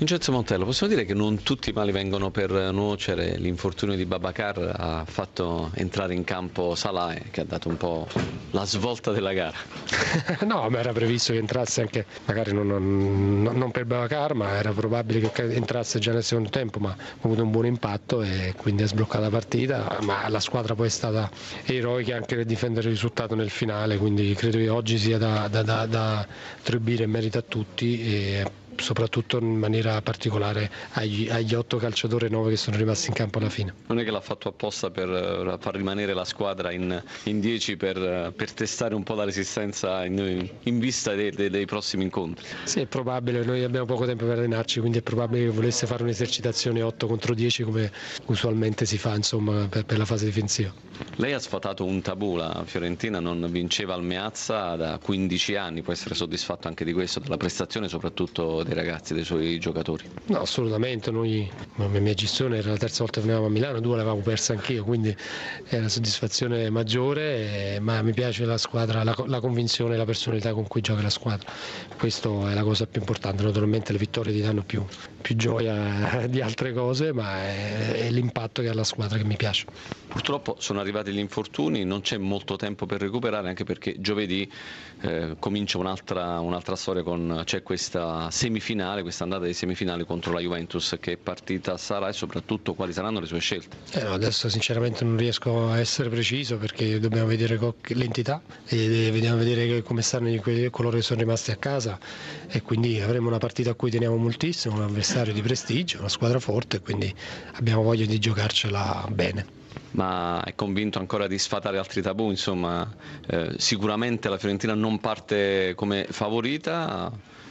Vincenzo Montello, possiamo dire che non tutti i mali vengono per nuocere, l'infortunio di Babacar ha fatto entrare in campo Salah che ha dato un po' la svolta della gara. no, ma era previsto che entrasse anche, magari non, non, non per Babacar, ma era probabile che entrasse già nel secondo tempo, ma ha avuto un buon impatto e quindi ha sbloccato la partita, ma la squadra poi è stata eroica anche per difendere il risultato nel finale, quindi credo che oggi sia da, da attribuire merito a tutti. E soprattutto in maniera particolare agli, agli otto calciatori nuovi che sono rimasti in campo alla fine. Non è che l'ha fatto apposta per eh, far rimanere la squadra in 10 per, eh, per, testare un po' la resistenza in, in vista dei, dei, dei, prossimi incontri? Sì, è probabile, noi abbiamo poco tempo per allenarci, quindi è probabile che volesse fare un'esercitazione 8 contro 10 come usualmente si fa insomma, per, per la fase difensiva. Lei ha sfatato un tabù, la Fiorentina non vinceva al Meazza da 15 anni, può essere soddisfatto anche di questo, della prestazione soprattutto dei ragazzi, dei suoi giocatori? No, assolutamente, noi, la mia gestione era la terza volta che venivamo a Milano, due l'avevamo persa anch'io, quindi è una soddisfazione maggiore, eh, ma mi piace la squadra, la, la convinzione e la personalità con cui gioca la squadra, questa è la cosa più importante, naturalmente le vittorie ti danno più, più gioia di altre cose, ma è, è l'impatto che ha la squadra che mi piace. Purtroppo sono arrivati gli infortuni, non c'è molto tempo per recuperare anche perché giovedì eh, comincia un'altra, un'altra storia con c'è questa semifinale, questa andata di semifinale contro la Juventus che partita sarà e soprattutto quali saranno le sue scelte. Eh, no, adesso sinceramente non riesco a essere preciso perché dobbiamo vedere l'entità e dobbiamo vedere come stanno coloro che sono rimasti a casa e quindi avremo una partita a cui teniamo moltissimo, un avversario di prestigio, una squadra forte e quindi abbiamo voglia di giocarcela bene ma è convinto ancora di sfatare altri tabù, insomma eh, sicuramente la Fiorentina non parte come favorita,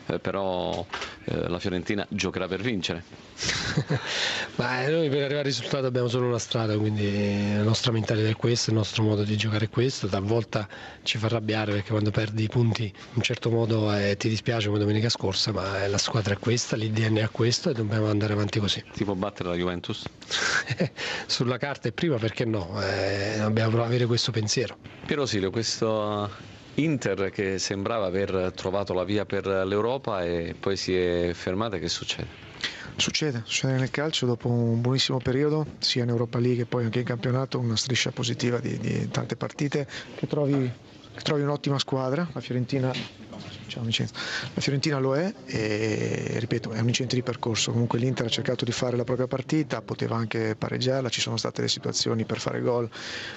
eh, però eh, la Fiorentina giocherà per vincere. Ma noi per arrivare al risultato abbiamo solo una strada, quindi la nostra mentalità è questa, il nostro modo di giocare è questo, talvolta ci fa arrabbiare perché quando perdi i punti in un certo modo eh, ti dispiace come domenica scorsa, ma la squadra è questa, l'IDN è questo e dobbiamo andare avanti così. Ti può battere la Juventus? Sulla carta è prima perché no, eh, dobbiamo avere questo pensiero. Piero Silio, questo Inter che sembrava aver trovato la via per l'Europa e poi si è fermata, che succede? Succede, succede nel calcio dopo un buonissimo periodo, sia in Europa League che poi anche in campionato, una striscia positiva di, di tante partite, che trovi, trovi un'ottima squadra, la Fiorentina Vincenzo. La Fiorentina lo è e ripeto è un incidente di percorso, comunque l'Inter ha cercato di fare la propria partita, poteva anche pareggiarla, ci sono state le situazioni per fare gol,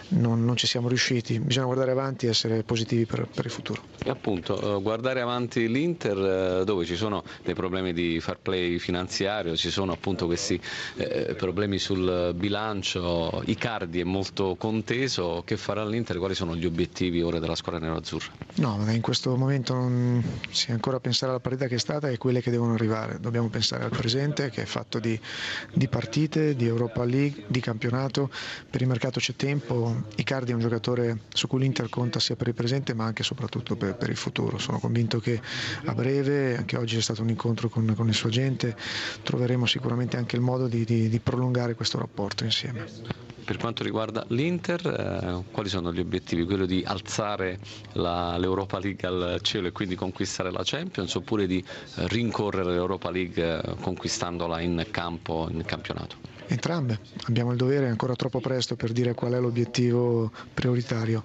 non, non ci siamo riusciti, bisogna guardare avanti e essere positivi per, per il futuro. E appunto, eh, guardare avanti l'Inter eh, dove ci sono dei problemi di far play finanziario, ci sono appunto questi eh, problemi sul bilancio, Icardi è molto conteso, che farà l'Inter, quali sono gli obiettivi ora della squadra nero-azzurra? No, in questo momento non si è ancora a pensare alla partita che è stata e quelle che devono arrivare. Dobbiamo pensare al presente che è fatto di, di partite, di Europa League, di campionato. Per il mercato c'è tempo. Icardi è un giocatore su cui l'Inter conta sia per il presente ma anche e soprattutto per, per, il futuro. Sono convinto che a breve, anche oggi c'è stato un incontro con, con il suo agente, troveremo sicuramente anche il modo di, di, di prolungare questo rapporto insieme. Per quanto riguarda l'Inter, eh, quali sono gli obiettivi? Quello di alzare la, l'Europa League al cielo e quindi conquistare la Champions oppure di rincorrere l'Europa League eh, conquistandola in campo, in campionato? Entrambe, abbiamo il dovere, ancora troppo presto per dire qual è l'obiettivo prioritario.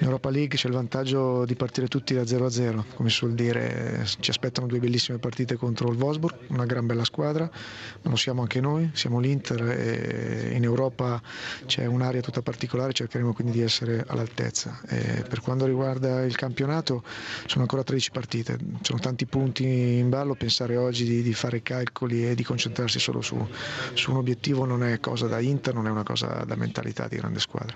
In Europa League c'è il vantaggio di partire tutti da 0 a 0, come si suol dire, ci aspettano due bellissime partite contro il Wolfsburg, una gran bella squadra, ma lo siamo anche noi, siamo l'Inter e in Europa c'è un'area tutta particolare, cercheremo quindi di essere all'altezza. E per quanto riguarda il campionato sono ancora 13 partite, sono tanti punti in ballo, pensare oggi di, di fare calcoli e di concentrarsi solo su, su un obiettivo non è cosa da Inter, non è una cosa da mentalità di grande squadra.